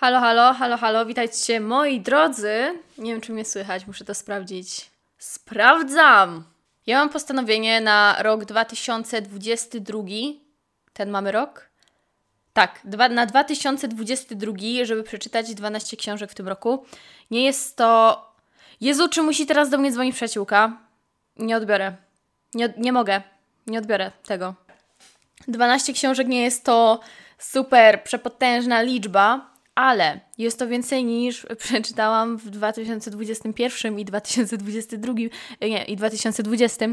Halo, halo, halo, halo, witajcie moi drodzy. Nie wiem, czy mnie słychać, muszę to sprawdzić. Sprawdzam! Ja mam postanowienie na rok 2022. Ten mamy rok? Tak, dwa, na 2022, żeby przeczytać 12 książek w tym roku. Nie jest to. Jezu, czy musi teraz do mnie dzwonić przyjaciółka? Nie odbiorę. Nie, nie mogę. Nie odbiorę tego. 12 książek nie jest to super przepotężna liczba, ale jest to więcej niż przeczytałam w 2021 i 2022 nie, i 2020.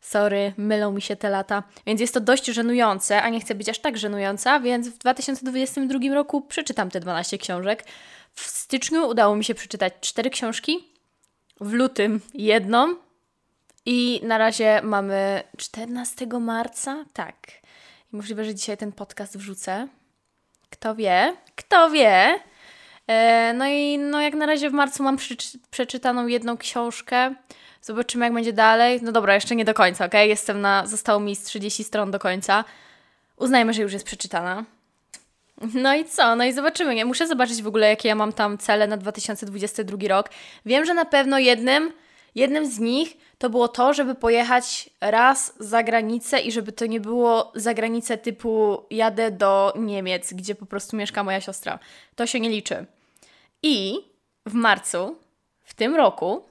Sorry, mylą mi się te lata. Więc jest to dość żenujące, a nie chcę być aż tak żenująca, więc w 2022 roku przeczytam te 12 książek. W styczniu udało mi się przeczytać 4 książki, w lutym jedną i na razie mamy 14 marca, tak. I możliwe, że dzisiaj ten podcast wrzucę. Kto wie? Kto wie? E, no i no jak na razie w marcu mam przeczytaną jedną książkę. Zobaczymy, jak będzie dalej. No dobra, jeszcze nie do końca, ok? Jestem na. Zostało mi z 30 stron do końca. Uznajmy, że już jest przeczytana. No i co? No i zobaczymy. Nie? Muszę zobaczyć w ogóle, jakie ja mam tam cele na 2022 rok. Wiem, że na pewno jednym, jednym z nich to było to, żeby pojechać raz za granicę i żeby to nie było za granicę typu jadę do Niemiec, gdzie po prostu mieszka moja siostra. To się nie liczy. I w marcu w tym roku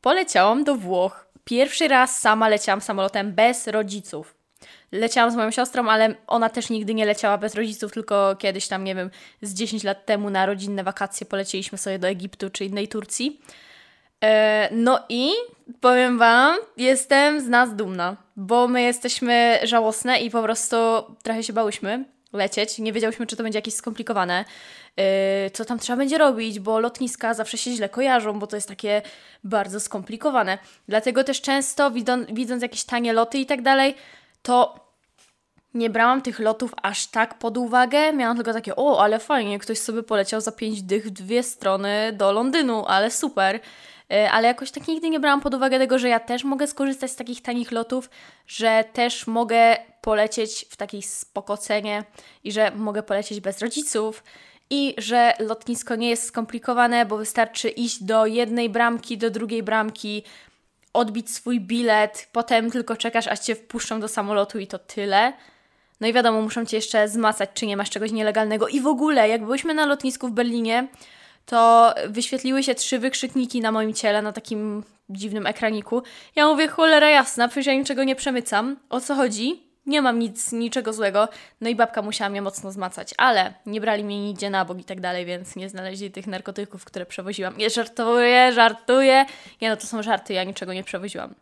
poleciałam do Włoch. Pierwszy raz sama leciałam samolotem bez rodziców. Leciałam z moją siostrą, ale ona też nigdy nie leciała bez rodziców, tylko kiedyś tam, nie wiem, z 10 lat temu na rodzinne wakacje polecieliśmy sobie do Egiptu czy innej Turcji. E, no i powiem Wam, jestem z nas dumna, bo my jesteśmy żałosne i po prostu trochę się bałyśmy lecieć. Nie wiedziałyśmy, czy to będzie jakieś skomplikowane, e, co tam trzeba będzie robić, bo lotniska zawsze się źle kojarzą, bo to jest takie bardzo skomplikowane. Dlatego też często widząc jakieś tanie loty i tak dalej, to nie brałam tych lotów aż tak pod uwagę. Miałam tylko takie, o, ale fajnie, ktoś sobie poleciał za pięć dych w dwie strony do Londynu, ale super. E, ale jakoś tak nigdy nie brałam pod uwagę tego, że ja też mogę skorzystać z takich tanich lotów, że też mogę polecieć w takiej spokocenie i że mogę polecieć bez rodziców i że lotnisko nie jest skomplikowane, bo wystarczy iść do jednej bramki, do drugiej bramki, odbić swój bilet, potem tylko czekasz, aż cię wpuszczą do samolotu i to tyle. No i wiadomo, muszą cię jeszcze zmacać, czy nie masz czegoś nielegalnego. I w ogóle, jak byliśmy na lotnisku w Berlinie, to wyświetliły się trzy wykrzykniki na moim ciele, na takim dziwnym ekraniku. Ja mówię, cholera jasna, przecież ja niczego nie przemycam. O co chodzi? Nie mam nic, niczego złego. No i babka musiała mnie mocno zmacać, ale nie brali mnie nigdzie na bok i tak dalej, więc nie znaleźli tych narkotyków, które przewoziłam. Nie żartuję, żartuję. Nie no, to są żarty, ja niczego nie przewoziłam.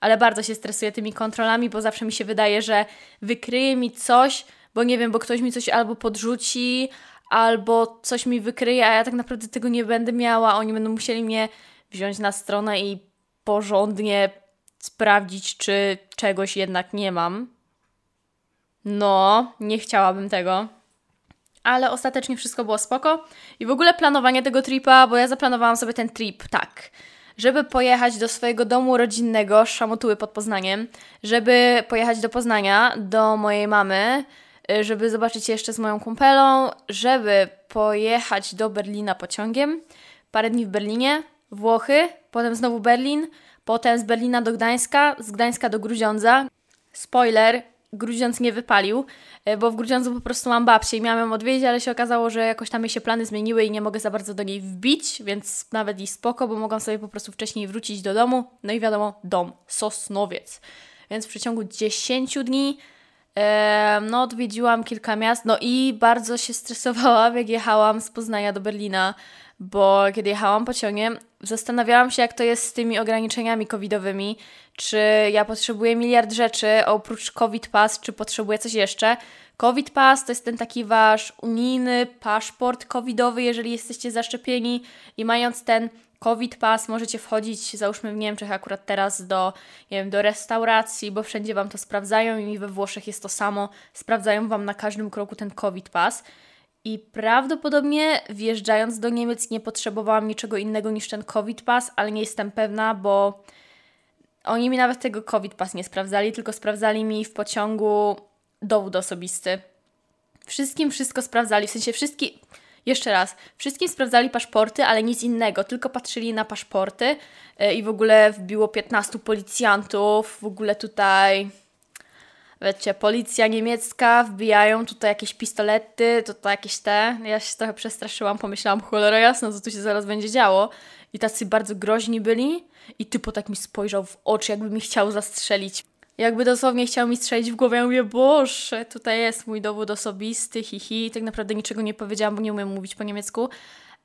Ale bardzo się stresuję tymi kontrolami, bo zawsze mi się wydaje, że wykryje mi coś, bo nie wiem, bo ktoś mi coś albo podrzuci, albo coś mi wykryje, a ja tak naprawdę tego nie będę miała. Oni będą musieli mnie wziąć na stronę i porządnie sprawdzić, czy czegoś jednak nie mam. No, nie chciałabym tego. Ale ostatecznie wszystko było spoko. I w ogóle planowanie tego tripa, bo ja zaplanowałam sobie ten trip tak, żeby pojechać do swojego domu rodzinnego, Szamotuły pod Poznaniem, żeby pojechać do Poznania, do mojej mamy, żeby zobaczyć się jeszcze z moją kumpelą, żeby pojechać do Berlina pociągiem, parę dni w Berlinie, Włochy, potem znowu Berlin, potem z Berlina do Gdańska, z Gdańska do Grudziądza. Spoiler, Grudziądz nie wypalił, y, bo w Grudziądzu po prostu mam babcię i miałam ją odwiedzić, ale się okazało, że jakoś tam mi się plany zmieniły i nie mogę za bardzo do niej wbić, więc nawet i spoko, bo mogłam sobie po prostu wcześniej wrócić do domu. No i wiadomo, dom, Sosnowiec. Więc w przeciągu 10 dni no, odwiedziłam kilka miast, no i bardzo się stresowałam, jak jechałam z Poznania do Berlina, bo kiedy jechałam pociągiem, zastanawiałam się, jak to jest z tymi ograniczeniami covidowymi, czy ja potrzebuję miliard rzeczy oprócz COVID Pass, czy potrzebuję coś jeszcze. COVID Pass to jest ten taki wasz unijny paszport covidowy, jeżeli jesteście zaszczepieni. I mając ten COVID Pass, możecie wchodzić, załóżmy w Niemczech akurat teraz do, nie wiem, do restauracji, bo wszędzie Wam to sprawdzają i we Włoszech jest to samo, sprawdzają Wam na każdym kroku ten COVID Pass. I prawdopodobnie wjeżdżając do Niemiec nie potrzebowałam niczego innego niż ten COVID Pass, ale nie jestem pewna, bo oni mi nawet tego COVID Pass nie sprawdzali, tylko sprawdzali mi w pociągu dowód osobisty. Wszystkim wszystko sprawdzali, w sensie wszystkie Jeszcze raz, wszystkim sprawdzali paszporty, ale nic innego, tylko patrzyli na paszporty e, i w ogóle wbiło 15 policjantów, w ogóle tutaj wiecie, policja niemiecka, wbijają tutaj jakieś pistolety, to, to jakieś te. Ja się trochę przestraszyłam, pomyślałam, cholera jasno, co tu się zaraz będzie działo. I tacy bardzo groźni byli i typo tak mi spojrzał w oczy, jakby mi chciał zastrzelić. Jakby dosłownie chciał mi strzelić w głowę, ja mówię, boże, tutaj jest mój dowód osobisty, hihi. Hi. Tak naprawdę niczego nie powiedziałam, bo nie umiem mówić po niemiecku.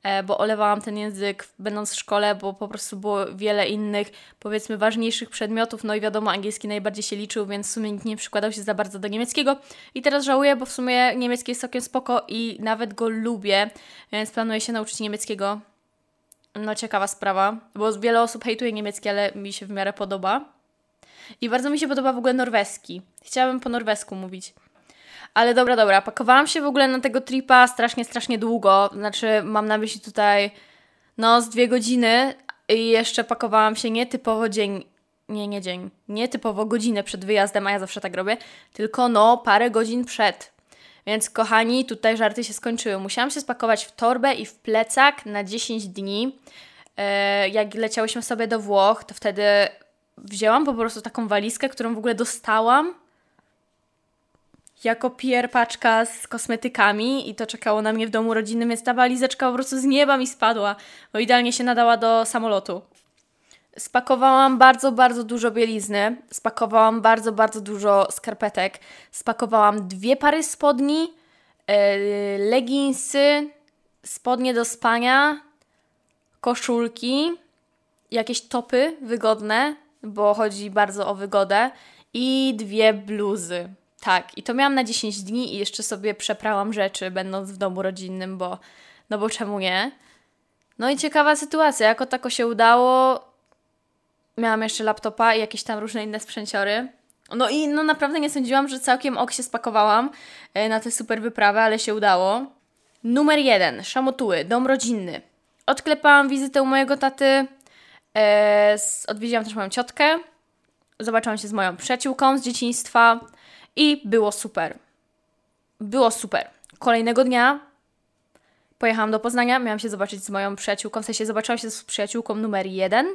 E, bo olewałam ten język będąc w szkole, bo po prostu było wiele innych, powiedzmy, ważniejszych przedmiotów, no i wiadomo, angielski najbardziej się liczył, więc w sumie nikt nie przykładał się za bardzo do niemieckiego. I teraz żałuję, bo w sumie niemiecki jest całkiem spoko i nawet go lubię, więc planuję się nauczyć niemieckiego. No ciekawa sprawa, bo wiele osób hejtuje niemiecki, ale mi się w miarę podoba. I bardzo mi się podoba w ogóle norweski. Chciałabym po norwesku mówić. Ale dobra, dobra, pakowałam się w ogóle na tego tripa strasznie, strasznie długo. Znaczy, mam na myśli tutaj, no, z dwie godziny i jeszcze pakowałam się nietypowo dzień, nie, nie dzień, nietypowo godzinę przed wyjazdem, a ja zawsze tak robię, tylko no, parę godzin przed. Więc kochani, tutaj żarty się skończyły. Musiałam się spakować w torbę i w plecak na 10 dni. E, jak leciałyśmy sobie do Włoch, to wtedy wzięłam po prostu taką walizkę, którą w ogóle dostałam jako PR paczka z kosmetykami i to czekało na mnie w domu rodzinnym, więc ta walizeczka po prostu z nieba mi spadła, bo idealnie się nadała do samolotu. Spakowałam bardzo, bardzo dużo bielizny, spakowałam bardzo, bardzo dużo skarpetek, spakowałam dwie pary spodni, yy, leginsy, spodnie do spania, koszulki, jakieś topy wygodne, bo chodzi bardzo o wygodę i dwie bluzy. Tak, i to miałam na 10 dni i jeszcze sobie przeprałam rzeczy, będąc w domu rodzinnym, bo no bo czemu nie? No i ciekawa sytuacja, jako tako się udało. Miałam jeszcze laptopa i jakieś tam różne inne sprzęciory. No i no naprawdę nie sądziłam, że całkiem ok się spakowałam e, na tę super wyprawę, ale się udało. Numer jeden, szamotuły, dom rodzinny. Odklepałam wizytę u mojego taty, odwiedziłam też moją ciotkę, zobaczyłam się z moją przyjaciółką z dzieciństwa, i było super. Było super. Kolejnego dnia pojechałam do Poznania, miałam się zobaczyć z moją przyjaciółką, w sensie zobaczyłam się z przyjaciółką numer jeden.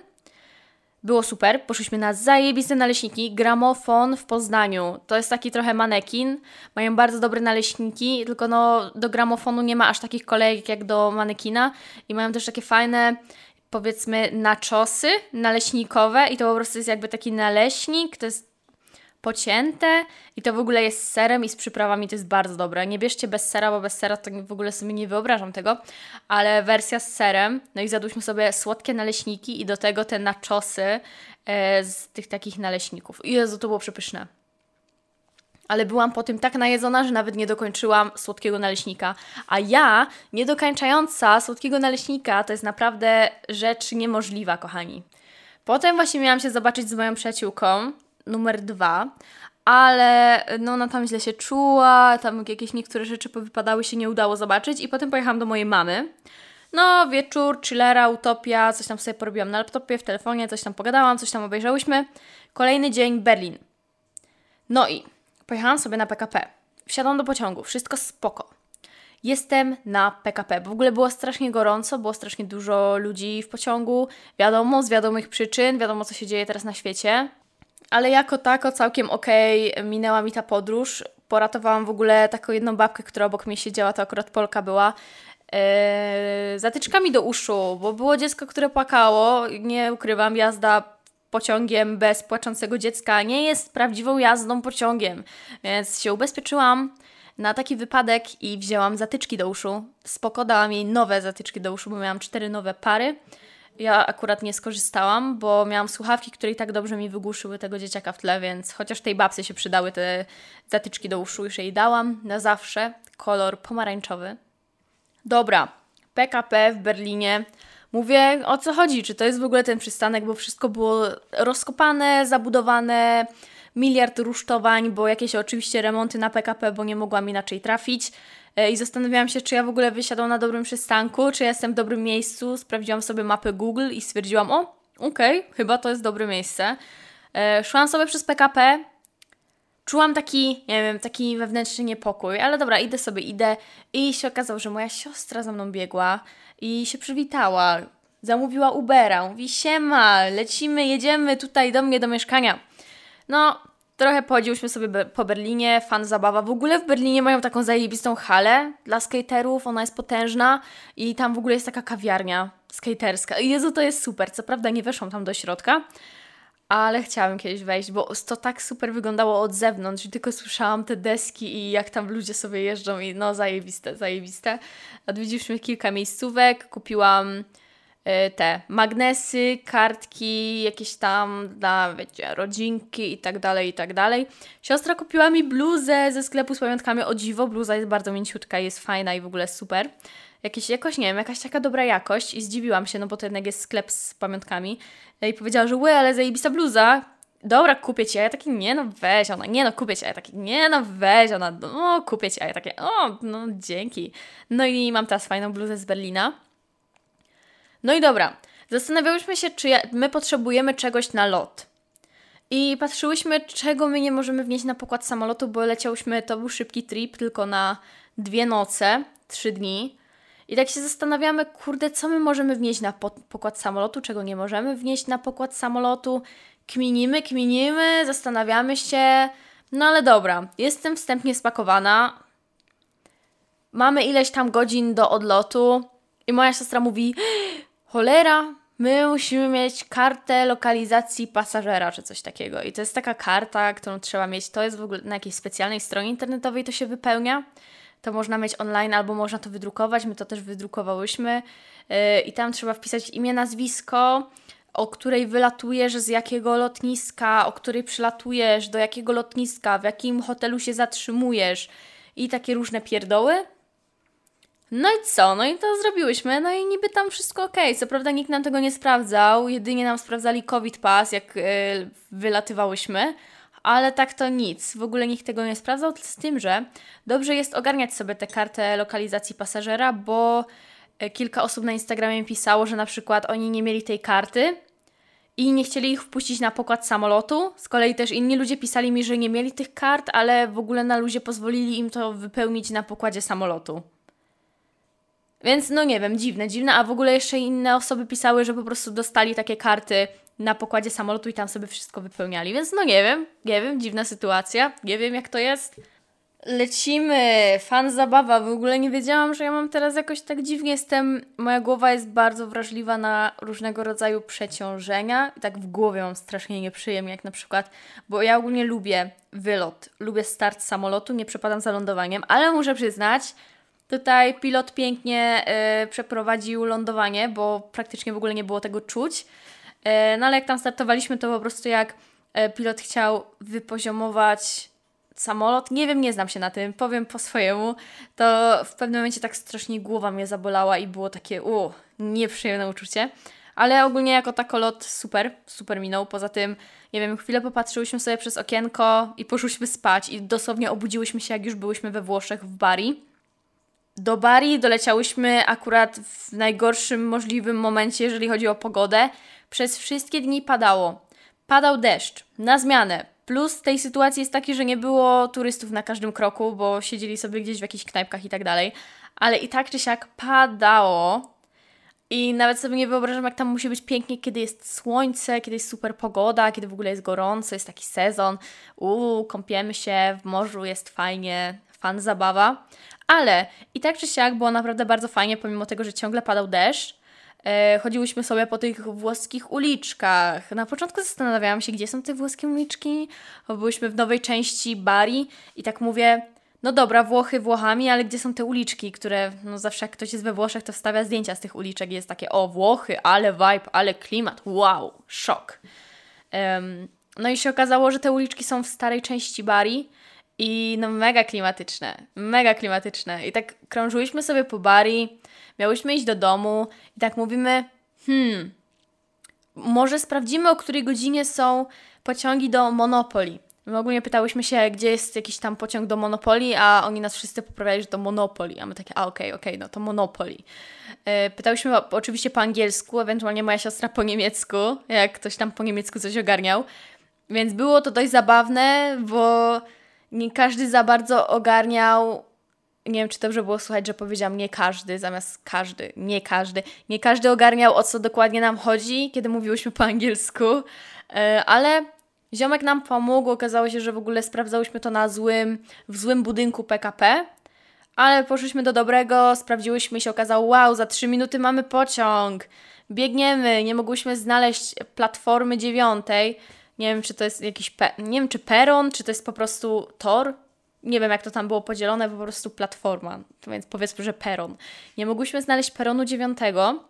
Było super, poszliśmy na zajebiste naleśniki, gramofon w Poznaniu. To jest taki trochę manekin, mają bardzo dobre naleśniki, tylko no do gramofonu nie ma aż takich kolejek jak do manekina i mają też takie fajne powiedzmy naczosy naleśnikowe i to po prostu jest jakby taki naleśnik, to jest pocięte i to w ogóle jest z serem i z przyprawami, to jest bardzo dobre. Nie bierzcie bez sera, bo bez sera to w ogóle sobie nie wyobrażam tego, ale wersja z serem, no i zjadłyśmy sobie słodkie naleśniki i do tego te naczosy e, z tych takich naleśników. Jezu, to było przepyszne. Ale byłam po tym tak najedzona, że nawet nie dokończyłam słodkiego naleśnika. A ja, nie dokończająca słodkiego naleśnika, to jest naprawdę rzecz niemożliwa, kochani. Potem właśnie miałam się zobaczyć z moją przyjaciółką, numer dwa, ale no ona tam źle się czuła, tam jakieś niektóre rzeczy powypadały, się nie udało zobaczyć i potem pojechałam do mojej mamy. No, wieczór, chillera, utopia, coś tam sobie porobiłam na laptopie, w telefonie, coś tam pogadałam, coś tam obejrzałyśmy. Kolejny dzień, Berlin. No i pojechałam sobie na PKP. Wsiadłam do pociągu, wszystko spoko. Jestem na PKP. W ogóle było strasznie gorąco, było strasznie dużo ludzi w pociągu. Wiadomo, z wiadomych przyczyn, wiadomo co się dzieje teraz na świecie ale jako tako całkiem okej okay, minęła mi ta podróż. Poratowałam w ogóle taką jedną babkę, która obok mnie siedziała, to akurat Polka była. Yy, zatyczkami do uszu, bo było dziecko, które płakało. Nie ukrywam, jazda pociągiem bez płaczącego dziecka nie jest prawdziwą jazdą pociągiem, więc się ubezpieczyłam na taki wypadek i wzięłam zatyczki do uszu. Spoko, dałam jej nowe zatyczki do uszu, bo miałam cztery nowe pary. Ja akurat nie skorzystałam, bo miałam słuchawki, które i tak dobrze mi wygłuszyły tego dzieciaka w tle, więc chociaż tej babce się przydały te zatyczki do uszu, już jej dałam na zawsze. Kolor pomarańczowy. Dobra, PKP w Berlinie. Mówię, o co chodzi? Czy to jest w ogóle ten przystanek, bo wszystko było rozkopane, zabudowane, miliard rusztowań, bo jakieś oczywiście remonty na PKP, bo nie mogłam inaczej trafić. E, i zastanawiałam się, czy ja w ogóle wysiadłam na dobrym przystanku, czy ja jestem w dobrym miejscu. Sprawdziłam sobie mapę Google i stwierdziłam, o, okej, okay, chyba to jest dobre miejsce. E, szłam sobie przez PKP, czułam taki, nie wiem, taki wewnętrzny niepokój, ale dobra, idę sobie, idę i się okazało, że moja siostra za mną biegła i się przywitała, zamówiła Ubera, mówi siema, lecimy, jedziemy tutaj do mnie, do mieszkania. No, trochę pochodziłyśmy sobie po Berlinie, fan zabawa. W ogóle w Berlinie mają taką zajebistą halę dla skaterów, ona jest potężna i tam w ogóle jest taka kawiarnia skaterska. Jezu, to jest super. Co prawda nie weszłam tam do środka, ale chciałam kiedyś wejść, bo to tak super wyglądało od zewnątrz i tylko słyszałam te deski i jak tam ludzie sobie jeżdżą i no zajebiste, zajebiste. Odwiedziliśmy kilka miejscówek, kupiłam Y, te magnesy, kartki, jakieś tam dla, wiecie, rodzinki i tak dalej, i tak dalej. Siostra kupiła mi bluzę ze sklepu z pamiątkami. O dziwo, bluza jest bardzo mięciutka, jest fajna i w ogóle super. Jakieś, jakoś, nie wiem, jakaś taka dobra jakość i zdziwiłam się, no bo to jednak jest sklep z pamiątkami. Y, I powiedziała, że łe, ale zajebista bluza, dobra, kupię ci, a ja taki, nie no weź, ona, nie no kupię ci, a ja taki, nie no weź, ona, no kupię ci, a ja takie, o, no dzięki. No i mam teraz fajną bluzę z Berlina. No i dobra, zastanawiałyśmy się, czy my potrzebujemy czegoś na lot. I patrzyłyśmy, czego my nie możemy wnieść na pokład samolotu, bo leciałyśmy, to był szybki trip, tylko na dwie noce, trzy dni. I tak się zastanawiamy, kurde, co my możemy wnieść na po pokład samolotu, czego nie możemy wnieść na pokład samolotu. Kminimy, kminimy, zastanawiamy się. No ale dobra, jestem wstępnie spakowana. Mamy ileś tam godzin do odlotu. I moja siostra mówi: cholera, my musimy mieć kartę lokalizacji pasażera czy coś takiego. I to jest taka karta, którą trzeba mieć. To jest w ogóle na jakiejś specjalnej stronie internetowej to się wypełnia. To można mieć online albo można to wydrukować. My to też wydrukowałyśmy. Yy, I tam trzeba wpisać imię, nazwisko, o której wylatujesz, z jakiego lotniska, o której przylatujesz, do jakiego lotniska, w jakim hotelu się zatrzymujesz i takie różne pierdoły. No i co? No i to zrobiłyśmy, no i niby tam wszystko ok. Co prawda nikt nam tego nie sprawdzał, jedynie nam sprawdzali COVID Pass, jak yy, wylatywałyśmy, ale tak to nic. W ogóle nikt tego nie sprawdzał, z tym, że dobrze jest ogarniać sobie tę kartę lokalizacji pasażera, bo e, kilka osób na Instagramie pisało, że na przykład oni nie mieli tej karty i nie chcieli ich wpuścić na pokład samolotu. Z kolei też inni ludzie pisali mi, że nie mieli tych kart, ale w ogóle na ludzie pozwolili im to wypełnić na pokładzie samolotu. Więc no nie wiem, dziwne, dziwne, a w ogóle jeszcze inne osoby pisały, że po prostu dostali takie karty na pokładzie samolotu i tam sobie wszystko wypełniali. Więc no nie wiem, nie wiem, dziwna sytuacja, nie wiem jak to jest. Lecimy, fan zabawa. W ogóle nie wiedziałam, że ja mam teraz jakoś tak dziwnie jestem. Moja głowa jest bardzo wrażliwa na różnego rodzaju przeciążenia. I tak w głowie mam strasznie nieprzyjemnie, jak na przykład, bo ja ogólnie lubię wylot, lubię start samolotu, nie przepadam za lądowaniem, ale muszę przyznać, Tutaj pilot pięknie y, przeprowadził lądowanie, bo praktycznie w ogóle nie było tego czuć. Y, no ale jak tam startowaliśmy, to po prostu jak y, pilot chciał wypoziomować samolot, nie wiem, nie znam się na tym, powiem po swojemu, to w pewnym momencie tak strasznie głowa mnie zabolała i było takie, u, nieprzyjemne uczucie. Ale ogólnie jako tako lot super, super minął. Poza tym, nie wiem, chwilę popatrzyłyśmy sobie przez okienko i poszłyśmy spać i dosłownie obudziłyśmy się, jak już byłyśmy we Włoszech w Bari. Do Bari doleciałyśmy akurat w najgorszym możliwym momencie, jeżeli chodzi o pogodę. Przez wszystkie dni padało. Padał deszcz, na zmianę. Plus tej sytuacji jest taki, że nie było turystów na każdym kroku, bo siedzieli sobie gdzieś w jakichś knajpkach i tak dalej. Ale i tak czy siak padało. I nawet sobie nie wyobrażam, jak tam musi być pięknie, kiedy jest słońce, kiedy jest super pogoda, kiedy w ogóle jest gorąco, jest taki sezon. Uuu, kąpiemy się w morzu, jest fajnie, fan zabawa. Ale i tak czy siak było naprawdę bardzo fajnie, pomimo tego, że ciągle padał deszcz. E, chodziłyśmy sobie po tych włoskich uliczkach. Na początku zastanawiałam się, gdzie są te włoskie uliczki, byłyśmy w nowej części Bari i tak mówię, no dobra, Włochy Włochami, ale gdzie są te uliczki, które, no zawsze jak ktoś jest we Włoszech, to wstawia zdjęcia z tych uliczek i jest takie, o Włochy, ale vibe, ale klimat, wow, szok. Um, no i się okazało, że te uliczki są w starej części Bari, i no mega klimatyczne, mega klimatyczne. I tak krążyłyśmy sobie po Bari, miałyśmy iść do domu i tak mówimy, hmm, może sprawdzimy, o której godzinie są pociągi do Monopoli. My ogólnie pytałyśmy się, gdzie jest jakiś tam pociąg do Monopoli, a oni nas wszyscy poprawiali, że to Monopoli. A my takie, a okej, okay, okej, okay, no to Monopoli. Yy, pytałyśmy oczywiście po angielsku, ewentualnie moja siostra po niemiecku, jak ktoś tam po niemiecku coś ogarniał. Więc było to dość zabawne, bo nie każdy za bardzo ogarniał. Nie wiem, czy dobrze było słuchać, że powiedziałam nie każdy zamiast każdy. Nie każdy. Nie każdy ogarniał, o co dokładnie nam chodzi, kiedy mówiłyśmy po angielsku, e, ale ziomek nam pomógł. Okazało się, że w ogóle sprawdzałyśmy to na złym, w złym budynku PKP. Ale poszliśmy do dobrego, sprawdziłyśmy się okazało, wow, za 3 minuty mamy pociąg. Biegniemy, nie mogłyśmy znaleźć platformy dziewiątej. Nie wiem, czy to jest jakiś, pe- nie wiem, czy peron, czy to jest po prostu tor. Nie wiem, jak to tam było podzielone, po prostu platforma. Więc powiedzmy, że peron. Nie mogłyśmy znaleźć peronu dziewiątego.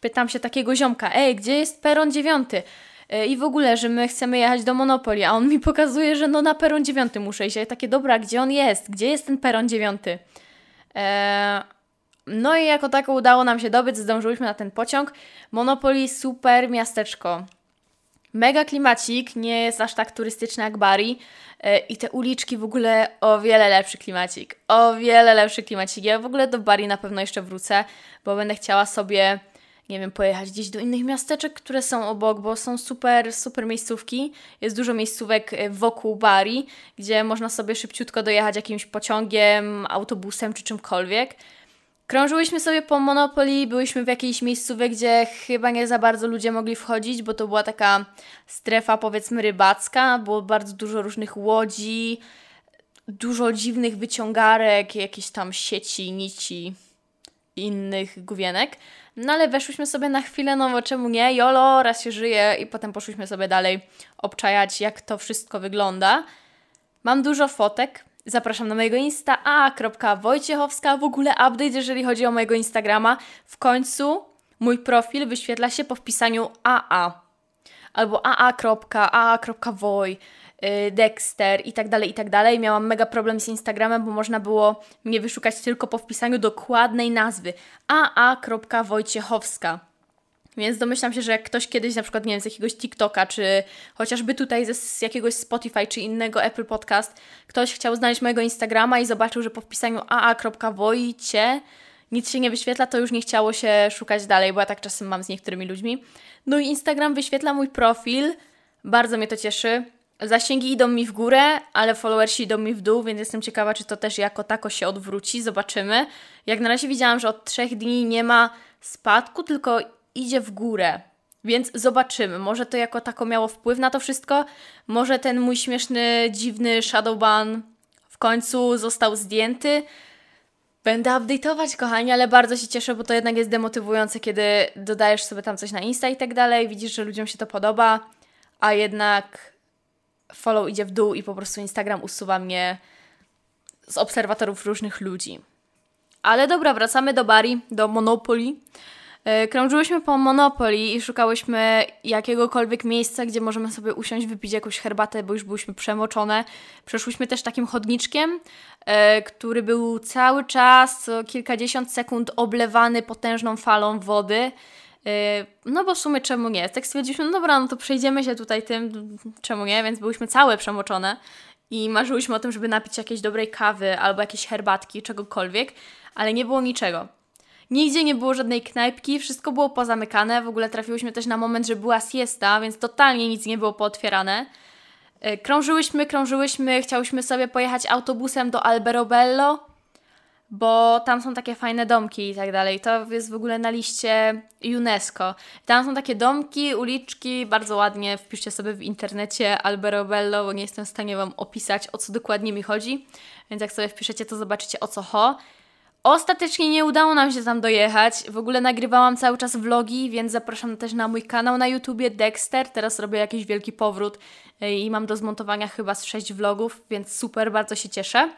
Pytam się takiego ziomka, ej, gdzie jest peron dziewiąty? E, I w ogóle, że my chcemy jechać do Monopoli, a on mi pokazuje, że no na peron dziewiąty muszę iść. Ja takie, dobra, gdzie on jest? Gdzie jest ten peron dziewiąty? Eee, no i jako tako udało nam się dobyć, zdążyłyśmy na ten pociąg. Monopoly super miasteczko. Mega klimacik, nie jest aż tak turystyczny jak Bari. E, I te uliczki w ogóle o wiele lepszy klimacik. O wiele lepszy klimacik. Ja w ogóle do Bari na pewno jeszcze wrócę, bo będę chciała sobie, nie wiem, pojechać gdzieś do innych miasteczek, które są obok, bo są super, super miejscówki. Jest dużo miejscówek e, wokół Bari, gdzie można sobie szybciutko dojechać jakimś pociągiem, autobusem czy czymkolwiek. Krążyłyśmy sobie po Monopoly, byłyśmy w jakiejś miejscówce, gdzie chyba nie za bardzo ludzie mogli wchodzić, bo to była taka strefa powiedzmy rybacka, było bardzo dużo różnych łodzi, dużo dziwnych wyciągarek, jakieś tam sieci, nici innych główienek. No ale weszłyśmy sobie na chwilę, no bo czemu nie? Jolo, raz się żyje i potem poszłyśmy sobie dalej obczajać, jak to wszystko wygląda. Mam dużo fotek, Zapraszam na mojego Insta a.wojciechowska. W ogóle update, jeżeli chodzi o mojego Instagrama. W końcu mój profil wyświetla się po wpisaniu AA albo aa.aa.woj, y, Dexter i tak dalej, i tak dalej. Miałam mega problem z Instagramem, bo można było mnie wyszukać tylko po wpisaniu dokładnej nazwy aa.wojciechowska. Więc domyślam się, że jak ktoś kiedyś na przykład, nie wiem, z jakiegoś TikToka, czy chociażby tutaj ze, z jakiegoś Spotify, czy innego Apple Podcast, ktoś chciał znaleźć mojego Instagrama i zobaczył, że po wpisaniu aa.wojcie nic się nie wyświetla, to już nie chciało się szukać dalej, bo ja tak czasem mam z niektórymi ludźmi. No i Instagram wyświetla mój profil, bardzo mnie to cieszy. Zasięgi idą mi w górę, ale followersi idą mi w dół, więc jestem ciekawa, czy to też jako tako się odwróci. Zobaczymy. Jak na razie widziałam, że od trzech dni nie ma spadku, tylko idzie w górę. Więc zobaczymy. Może to jako tako miało wpływ na to wszystko. Może ten mój śmieszny, dziwny shadowban w końcu został zdjęty. Będę update'ować, kochani, ale bardzo się cieszę, bo to jednak jest demotywujące, kiedy dodajesz sobie tam coś na Insta i tak dalej, widzisz, że ludziom się to podoba, a jednak follow idzie w dół i po prostu Instagram usuwa mnie z obserwatorów różnych ludzi. Ale dobra, wracamy do Bari, do Monopoly. E, krążyłyśmy po Monopoly i szukałyśmy jakiegokolwiek miejsca, gdzie możemy sobie usiąść, wypić jakąś herbatę, bo już byłyśmy przemoczone. Przeszłyśmy też takim chodniczkiem, e, który był cały czas, co kilkadziesiąt sekund oblewany potężną falą wody. E, no bo w sumie czemu nie? Tak stwierdziliśmy, no dobra, no to przejdziemy się tutaj tym, czemu nie? Więc byłyśmy całe przemoczone i marzyłyśmy o tym, żeby napić jakiejś dobrej kawy albo jakiejś herbatki, czegokolwiek, ale nie było niczego. Nigdzie nie było żadnej knajpki, wszystko było pozamykane. W ogóle trafiłyśmy też na moment, że była siesta, więc totalnie nic nie było pootwierane. E, krążyłyśmy, krążyłyśmy, chciałyśmy sobie pojechać autobusem do Alberobello, bo tam są takie fajne domki i tak dalej. To jest w ogóle na liście UNESCO. Tam są takie domki, uliczki, bardzo ładnie. Wpiszcie sobie w internecie Alberobello, bo nie jestem w stanie Wam opisać, o co dokładnie mi chodzi. Więc jak sobie wpiszecie, to zobaczycie o co ho. Ostatecznie nie udało nam się tam dojechać. W ogóle nagrywałam cały czas vlogi, więc zapraszam też na mój kanał na YouTubie Dexter. Teraz robię jakiś wielki powrót e, i mam do zmontowania chyba z 6 vlogów, więc super, bardzo się cieszę.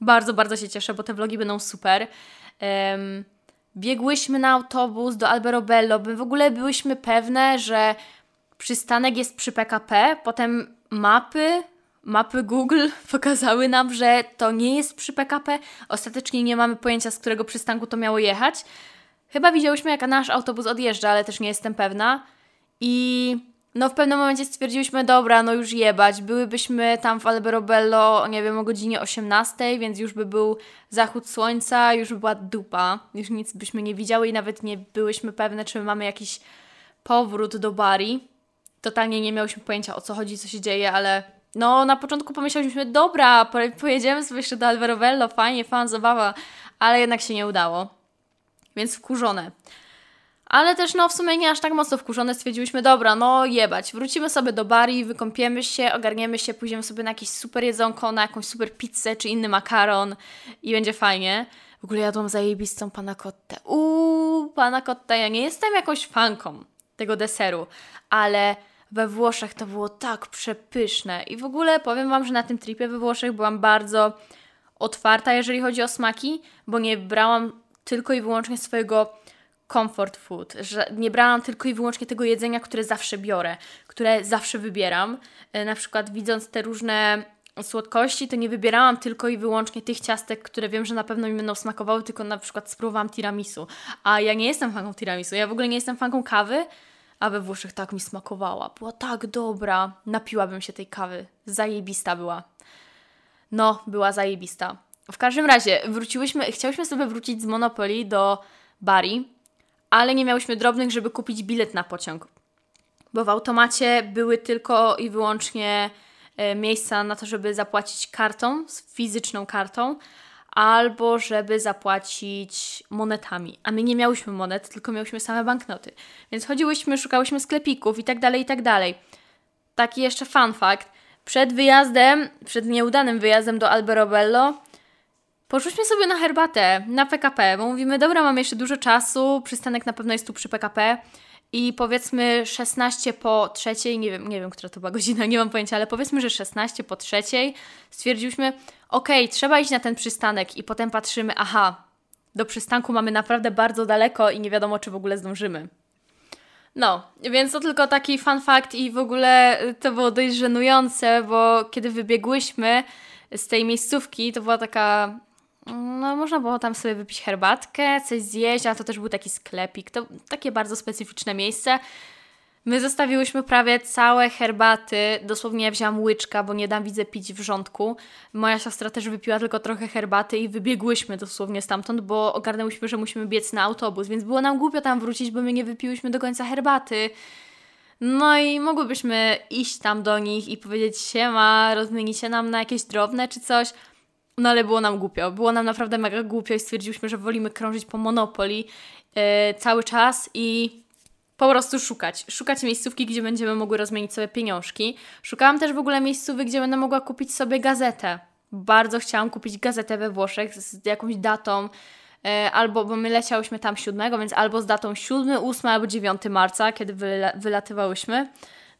Bardzo, bardzo się cieszę, bo te vlogi będą super. Um, biegłyśmy na autobus do Alberobello. My w ogóle byłyśmy pewne, że przystanek jest przy PKP, potem mapy mapy Google pokazały nam, że to nie jest przy PKP. Ostatecznie nie mamy pojęcia, z którego przystanku to miało jechać. Chyba widziałyśmy, jak nasz autobus odjeżdża, ale też nie jestem pewna. I no w pewnym momencie stwierdziłyśmy, dobra, no już jebać. Byłybyśmy tam w Alberobello, nie wiem, o godzinie 18, więc już by był zachód słońca, już by była dupa. Już nic byśmy nie widziały i nawet nie byłyśmy pewne, czy mamy jakiś powrót do Bari. totalnie nie miałyśmy pojęcia o co chodzi, co się dzieje, ale no na początku pomyśleliśmy, dobra, pojedziemy sobie jeszcze do Alverovello, fajnie, fan, zabawa, ale jednak się nie udało. Więc wkurzone. Ale też no w sumie nie aż tak mocno wkurzone stwierdziłyśmy, dobra, no jebać, wrócimy sobie do Bari, wykąpiemy się, ogarniemy się, pójdziemy sobie na jakieś super jedzonko, na jakąś super pizzę czy inny makaron i będzie fajnie. W ogóle jadłam zajebistą panakottę. Uuu, panakotta, ja nie jestem jakąś fanką tego deseru, ale we Włoszech to było tak przepyszne. I w ogóle powiem Wam, że na tym tripie we Włoszech byłam bardzo otwarta, jeżeli chodzi o smaki, bo nie brałam tylko i wyłącznie swojego comfort food, że nie brałam tylko i wyłącznie tego jedzenia, które zawsze biorę, które zawsze wybieram. E, na przykład widząc te różne słodkości, to nie wybierałam tylko i wyłącznie tych ciastek, które wiem, że na pewno mi będą smakowały, tylko na przykład spróbowałam tiramisu. A ja nie jestem fanką tiramisu, ja w ogóle nie jestem fanką kawy, a we Włoszech tak mi smakowała. Była tak dobra. Napiłabym się tej kawy. Zajebista była. No, była zajebista. W każdym razie, wróciłyśmy, chciałyśmy sobie wrócić z Monopoly do Bari, ale nie miałyśmy drobnych, żeby kupić bilet na pociąg. Bo w automacie były tylko i wyłącznie e, miejsca na to, żeby zapłacić kartą, fizyczną kartą, albo żeby zapłacić monetami. A my nie miałyśmy monet, tylko miałyśmy same banknoty. Więc chodziłyśmy, szukałyśmy sklepików i tak dalej, i tak dalej. Taki jeszcze fun fact. Przed wyjazdem, przed nieudanym wyjazdem do Alberobello, poszłyśmy sobie na herbatę, na PKP, bo mówimy, dobra, mamy jeszcze dużo czasu, przystanek na pewno jest tu przy PKP i powiedzmy 16 po trzeciej, nie wiem, nie wiem, która to była godzina, nie mam pojęcia, ale powiedzmy, że 16 po trzeciej stwierdziliśmy, okay, trzeba iść na ten przystanek i potem patrzymy, aha, do przystanku mamy naprawdę bardzo daleko i nie wiadomo, czy w ogóle zdążymy. No, więc to tylko taki fun fact i w ogóle to było dość żenujące, bo kiedy wybiegłyśmy z tej miejscówki, to była taka no, można było tam sobie wypić herbatkę, coś zjeść, a to też był taki sklepik. To takie bardzo specyficzne miejsce. My zostawiłyśmy prawie całe herbaty, dosłownie ja wzięłam łyczka, bo nie dam widzę pić w rządku. Moja siostra też wypiła tylko trochę herbaty i wybiegłyśmy dosłownie stamtąd, bo ogarnęłyśmy, że musimy biec na autobus, więc było nam głupio tam wrócić, bo my nie wypiłyśmy do końca herbaty. No i mogłybyśmy iść tam do nich i powiedzieć siema, rozmienicie nam na jakieś drobne czy coś. No ale było nam głupio. Było nam naprawdę mega głupio i stwierdziliśmy, że wolimy krążyć po Monopoly yy, cały czas i po prostu szukać. Szukać miejscówki, gdzie będziemy mogły rozmienić sobie pieniążki. Szukałam też w ogóle miejscówek, gdzie będę mogła kupić sobie gazetę. Bardzo chciałam kupić gazetę we Włoszech z jakąś datą, yy, albo, bo my leciałyśmy tam 7, więc albo z datą 7, 8 albo 9 marca, kiedy wyla wylatywałyśmy.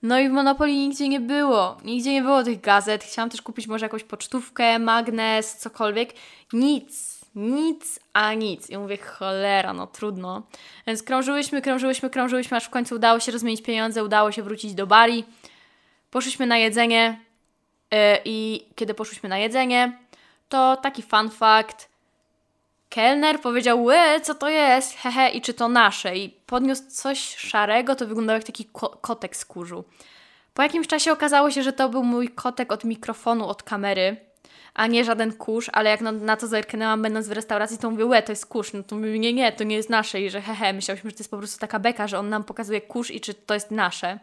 No i w Monopoly nigdzie nie było. Nigdzie nie było tych gazet. Chciałam też kupić może jakąś pocztówkę, magnes, cokolwiek. Nic. Nic, a nic. I mówię, cholera, no trudno. Więc krążyłyśmy, krążyłyśmy, krążyłyśmy, aż w końcu udało się rozmienić pieniądze, udało się wrócić do Bari. Poszliśmy na jedzenie yy, i kiedy poszliśmy na jedzenie, to taki fun fact, Kelner powiedział, łe, co to jest, hehe, i czy to nasze? I podniósł coś szarego, to wyglądał jak taki ko kotek z kurzu. Po jakimś czasie okazało się, że to był mój kotek od mikrofonu, od kamery, a nie żaden kurz, ale jak na, na to zerknęłam będąc w restauracji, to mówię, łe, to jest kurz. No to mówię, nie, nie, to nie jest nasze i że hehe, myślałyśmy, że to jest po prostu taka beka, że on nam pokazuje kurz i czy to jest nasze.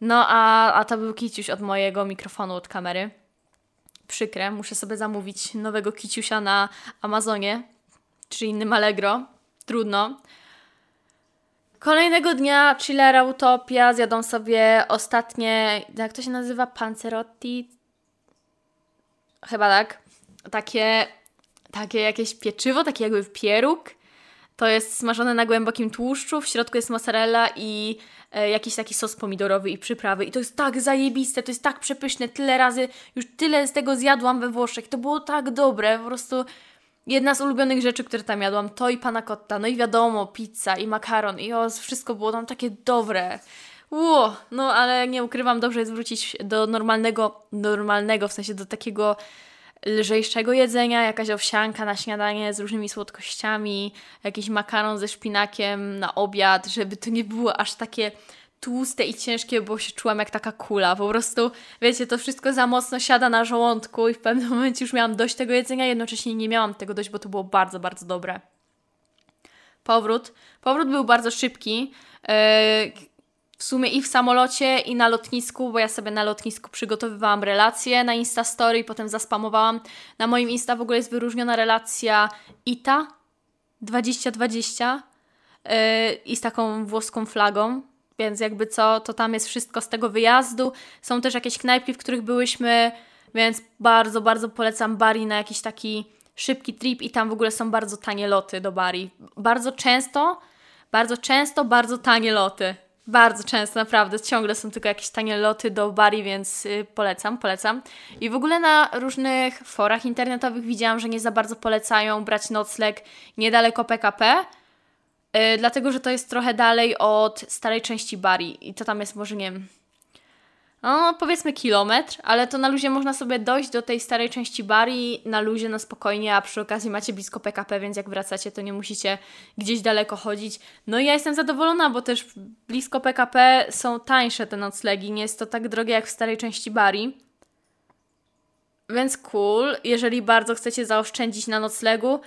No, a, a to był kiciuś od mojego mikrofonu, od kamery przykre. Muszę sobie zamówić nowego kiciusia na Amazonie czy innym Allegro. Trudno. Kolejnego dnia chiller Utopia, zjadą sobie ostatnie, jak to się nazywa? Panzerotti? Chyba tak. Takie, takie jakieś pieczywo, takie jakby pieróg. To jest smażone na głębokim tłuszczu, w środku jest mozzarella i e, jakiś taki sos pomidorowy i przyprawy. I to jest tak zajebiste, to jest tak przepyszne. Tyle razy, już tyle z tego zjadłam we Włoszech. To było tak dobre, po prostu jedna z ulubionych rzeczy, które tam jadłam, to i panna cotta, no i wiadomo, pizza i makaron i o, wszystko było tam takie dobre. Ło, no ale nie ukrywam, dobrze jest wrócić do normalnego, normalnego, w sensie do takiego lżejszego jedzenia, jakaś owsianka na śniadanie z różnymi słodkościami, jakiś makaron ze szpinakiem na obiad, żeby to nie było aż takie tłuste i ciężkie, bo się czułam jak taka kula. Po prostu, wiecie, to wszystko za mocno siada na żołądku i w pewnym momencie już miałam dość tego jedzenia, jednocześnie nie miałam tego dość, bo to było bardzo, bardzo dobre. Powrót. Powrót był bardzo szybki. Yy, w sumie i w samolocie, i na lotnisku, bo ja sobie na lotnisku przygotowywałam relacje na Instastory, potem zaspamowałam. Na moim Insta w ogóle jest wyróżniona relacja ITA 2020 yy, i z taką włoską flagą, więc jakby co, to tam jest wszystko z tego wyjazdu. Są też jakieś knajpki, w których byłyśmy, więc bardzo, bardzo polecam Bari na jakiś taki szybki trip i tam w ogóle są bardzo tanie loty do Bari. Bardzo często, bardzo często, bardzo tanie loty. Bardzo często, naprawdę. Ciągle są tylko jakieś tanie loty do Bari, więc y, polecam, polecam. I w ogóle na różnych forach internetowych widziałam, że nie za bardzo polecają brać nocleg niedaleko PKP, y, dlatego że to jest trochę dalej od starej części Bari i to tam jest może, nie wiem, no powiedzmy kilometr, ale to na luzie można sobie dojść do tej starej części Bari na luzie, na spokojnie, a przy okazji macie blisko PKP, więc jak wracacie, to nie musicie gdzieś daleko chodzić. No i ja jestem zadowolona, bo też blisko PKP są tańsze te noclegi, nie jest to tak drogie jak w starej części Bari. Więc cool, jeżeli bardzo chcecie zaoszczędzić na noclegu,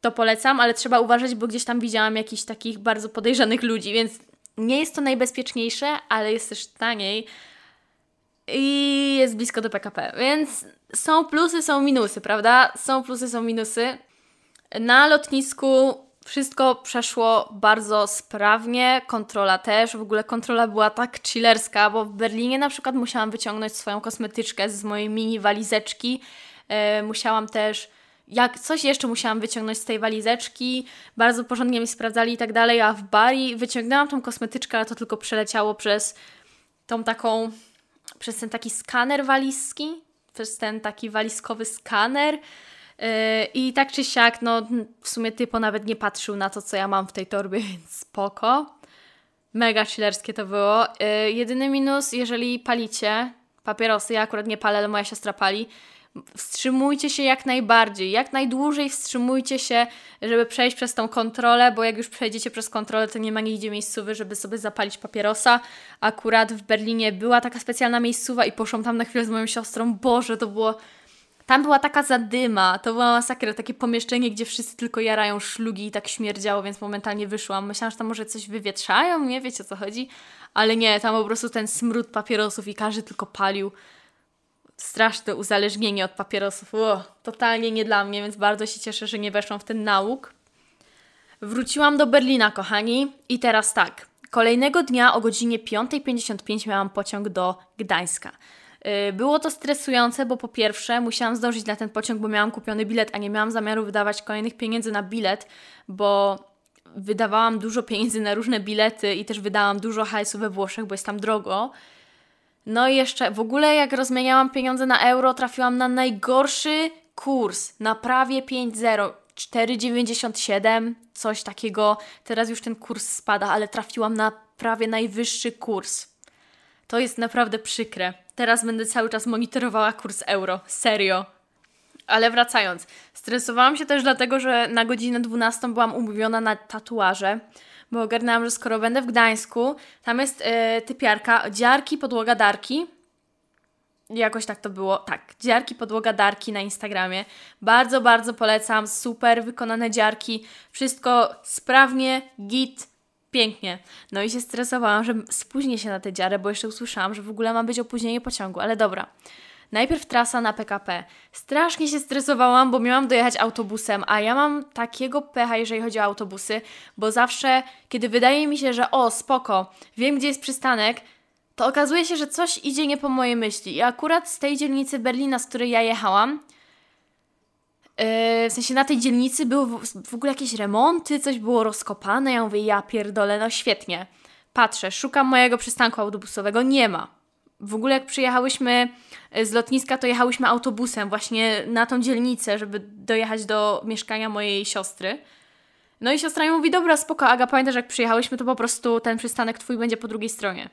to polecam, ale trzeba uważać, bo gdzieś tam widziałam jakichś takich bardzo podejrzanych ludzi, więc nie jest to najbezpieczniejsze, ale jest też taniej i jest blisko do PKP. Więc są plusy, są minusy, prawda? Są plusy, są minusy. Na lotnisku wszystko przeszło bardzo sprawnie, kontrola też. W ogóle kontrola była tak chillerska, bo w Berlinie na przykład musiałam wyciągnąć swoją kosmetyczkę z mojej mini walizeczki. E, musiałam też jak coś jeszcze musiałam wyciągnąć z tej walizeczki, bardzo porządnie mi sprawdzali i tak dalej, a w Bari wyciągnęłam tą kosmetyczkę, ale to tylko przeleciało przez tą taką przez ten taki skaner walizki, przez ten taki walizkowy skaner. Yy, I tak czy siak, no w sumie typo nawet nie patrzył na to, co ja mam w tej torbie, więc spoko. Mega chillerskie to było. Yy, jedyny minus, jeżeli palicie papierosy, ja akurat nie palę, ale moja siostra pali, wstrzymujcie się jak najbardziej, jak najdłużej wstrzymujcie się, żeby przejść przez tą kontrolę, bo jak już przejdziecie przez kontrolę, to nie ma nigdzie miejscowy, żeby sobie zapalić papierosa. Akurat w Berlinie była taka specjalna miejscowa i poszłam tam na chwilę z moją siostrą. Boże, to było... Tam była taka zadyma, to była masakra, takie pomieszczenie, gdzie wszyscy tylko jarają szlugi i tak śmierdziało, więc momentalnie wyszłam. Myślałam, że tam może coś wywietrzają, nie wiecie o co chodzi, ale nie, tam po prostu ten smród papierosów i każdy tylko palił straszne uzależnienie od papierosów. O, totalnie nie dla mnie, więc bardzo się cieszę, że nie weszłam w ten nauk. Wróciłam do Berlina, kochani, i teraz tak. Kolejnego dnia o godzinie 5.55 miałam pociąg do Gdańska. Y, było to stresujące, bo po pierwsze musiałam zdążyć na ten pociąg, bo miałam kupiony bilet, a nie miałam zamiaru wydawać kolejnych pieniędzy na bilet, bo wydawałam dużo pieniędzy na różne bilety i też wydałam dużo hajsu we Włoszech, bo jest tam drogo. No i jeszcze w ogóle jak rozmieniałam pieniądze na euro, trafiłam na najgorszy kurs, na prawie 5,0. 4,97, coś takiego. Teraz już ten kurs spada, ale trafiłam na prawie najwyższy kurs. To jest naprawdę przykre. Teraz będę cały czas monitorowała kurs euro. Serio. Ale wracając, stresowałam się też dlatego, że na godzinę 12 byłam umówiona na tatuaże bo ogarnęłam, że skoro będę w Gdańsku, tam jest yy, typiarka dziarki podłoga darki. Jakoś tak to było. Tak, dziarki podłoga darki na Instagramie. Bardzo, bardzo polecam. Super wykonane dziarki. Wszystko sprawnie, git, pięknie. No i się stresowałam, że spóźnię się na tę dziarę, bo jeszcze usłyszałam, że w ogóle ma być opóźnienie pociągu, ale dobra. Najpierw trasa na PKP. Strasznie się stresowałam, bo miałam dojechać autobusem, a ja mam takiego pecha, jeżeli chodzi o autobusy, bo zawsze, kiedy wydaje mi się, że o, spoko, wiem gdzie jest przystanek, to okazuje się, że coś idzie nie po mojej myśli. I akurat z tej dzielnicy Berlina, z której ja jechałam, Yy, w sensie na tej dzielnicy były w, ogóle jakieś remonty, coś było rozkopane. Ja mówię, ja pierdolę, no świetnie. Patrzę, szukam mojego przystanku autobusowego, nie ma w ogóle jak przyjechałyśmy e, z lotniska, to jechałyśmy autobusem właśnie na tą dzielnicę, żeby dojechać do mieszkania mojej siostry. No i siostra mi mówi, dobra, spoko, Aga, pamiętasz jak przyjechałyśmy, to po prostu ten przystanek twój będzie po drugiej stronie.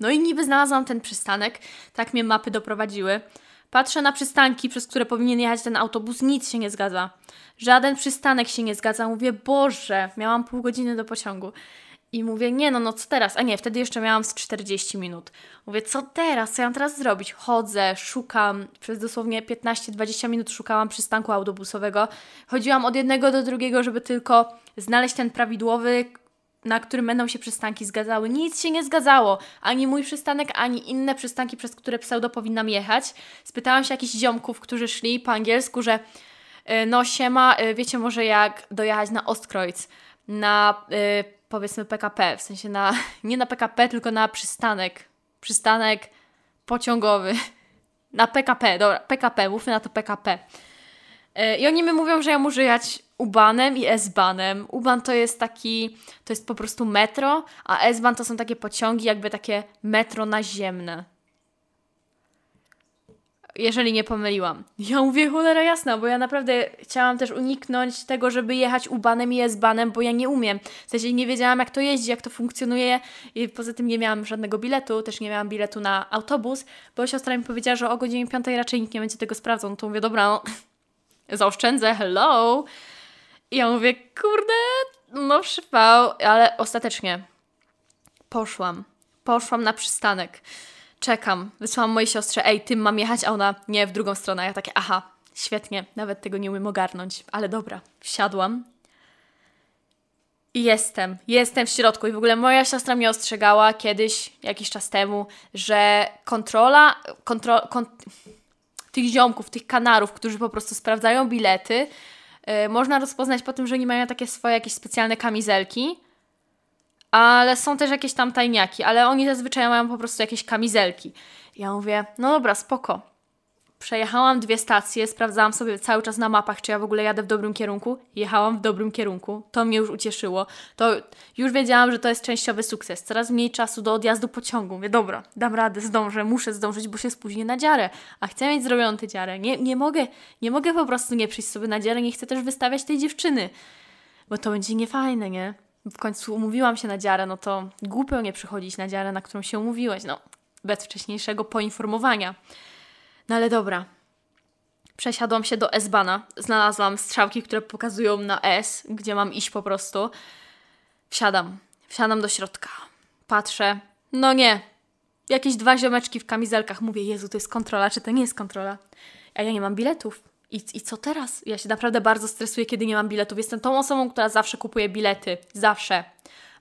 No i niby znalazłam ten przystanek, tak mnie mapy doprowadziły. Patrzę na przystanki, przez które powinien jechać ten autobus, nic się nie zgadza. Żaden przystanek się nie zgadza. Mówię, Boże, miałam pół godziny do pociągu. I mówię, nie no, no co teraz? A nie, wtedy jeszcze miałam z 40 minut. Mówię, co teraz? Co ja mam teraz zrobić? Chodzę, szukam, przez dosłownie 15-20 minut szukałam przystanku autobusowego. Chodziłam od jednego do drugiego, żeby tylko znaleźć ten prawidłowy, na którym będą się przystanki zgadzały. Nic się nie zgadzało. Ani mój przystanek, ani inne przystanki, przez które pseudo powinnam jechać. Spytałam się jakichś ziomków, którzy szli po angielsku, że y, no siema, y, wiecie może jak dojechać na Ostkreuz, na y, powiedzmy PKP, w sensie na, nie na PKP, tylko na przystanek. Przystanek pociągowy. Na PKP, dobra, PKP, mówmy na to PKP. I oni mi mówią, że ja muszę jechać U-Banem i S-Banem. U-Ban to jest taki, to jest po prostu metro, a S-Ban to są takie pociągi, jakby takie metro naziemne. Jeżeli nie pomyliłam. Ja mówię cholera jasna, bo ja naprawdę chciałam też uniknąć tego, żeby jechać U-Banem i S-Banem, bo ja nie umiem. W sensie nie wiedziałam jak to jeździ, jak to funkcjonuje i poza tym nie miałam żadnego biletu, też nie miałam biletu na autobus, bo siostra mi powiedziała, że o godzinie 5 raczej nikt nie będzie tego sprawdzał. No to mówię, dobra, no, zaoszczędzę, hello. I ja mówię, kurde, no przypał, ale ostatecznie poszłam. Poszłam na przystanek. Czekam. Wysłałam mojej siostrze, ej, tym mam jechać, a ona nie, w drugą stronę. Ja takie, aha, świetnie, nawet tego nie umiem ogarnąć. Ale dobra, wsiadłam. I jestem, jestem w środku. I w ogóle moja siostra mnie ostrzegała kiedyś, jakiś czas temu, że kontrola, kontro, kont tych ziomków, tych kanarów, którzy po prostu sprawdzają bilety, yy, można rozpoznać po tym, że oni mają takie swoje jakieś specjalne kamizelki, ale są też jakieś tam tajniaki, ale oni zazwyczaj mają po prostu jakieś kamizelki. Ja mówię, no dobra, spoko. Przejechałam dwie stacje, sprawdzałam sobie cały czas na mapach, czy ja w ogóle jadę w dobrym kierunku. Jechałam w dobrym kierunku, to mnie już ucieszyło. To już wiedziałam, że to jest częściowy sukces. Coraz mniej czasu do odjazdu pociągu. Mówię, dobra, dam radę, zdążę, muszę zdążyć, bo się spóźnię na dziarę. A chcę mieć zrobioną tę dziarę. Nie, nie, mogę, nie mogę po prostu nie przyjść sobie na dziarę, nie chcę też wystawiać tej dziewczyny. Bo to będzie niefajne, nie? W końcu umówiłam się na dziarę, no to głupio nie przychodzić na dziarę, na którą się umówiłeś. No, bez wcześniejszego poinformowania. No ale dobra. Przesiadłam się do S-Bana. Znalazłam strzałki, które pokazują na S, gdzie mam iść po prostu. Wsiadam. Wsiadam do środka. Patrzę. No nie. Jakieś dwa ziomeczki w kamizelkach. Mówię, Jezu, to jest kontrola, czy to nie jest kontrola? A ja nie mam biletów. I, I co teraz? Ja się naprawdę bardzo stresuję, kiedy nie mam biletów. Jestem tą osobą, która zawsze kupuje bilety. Zawsze.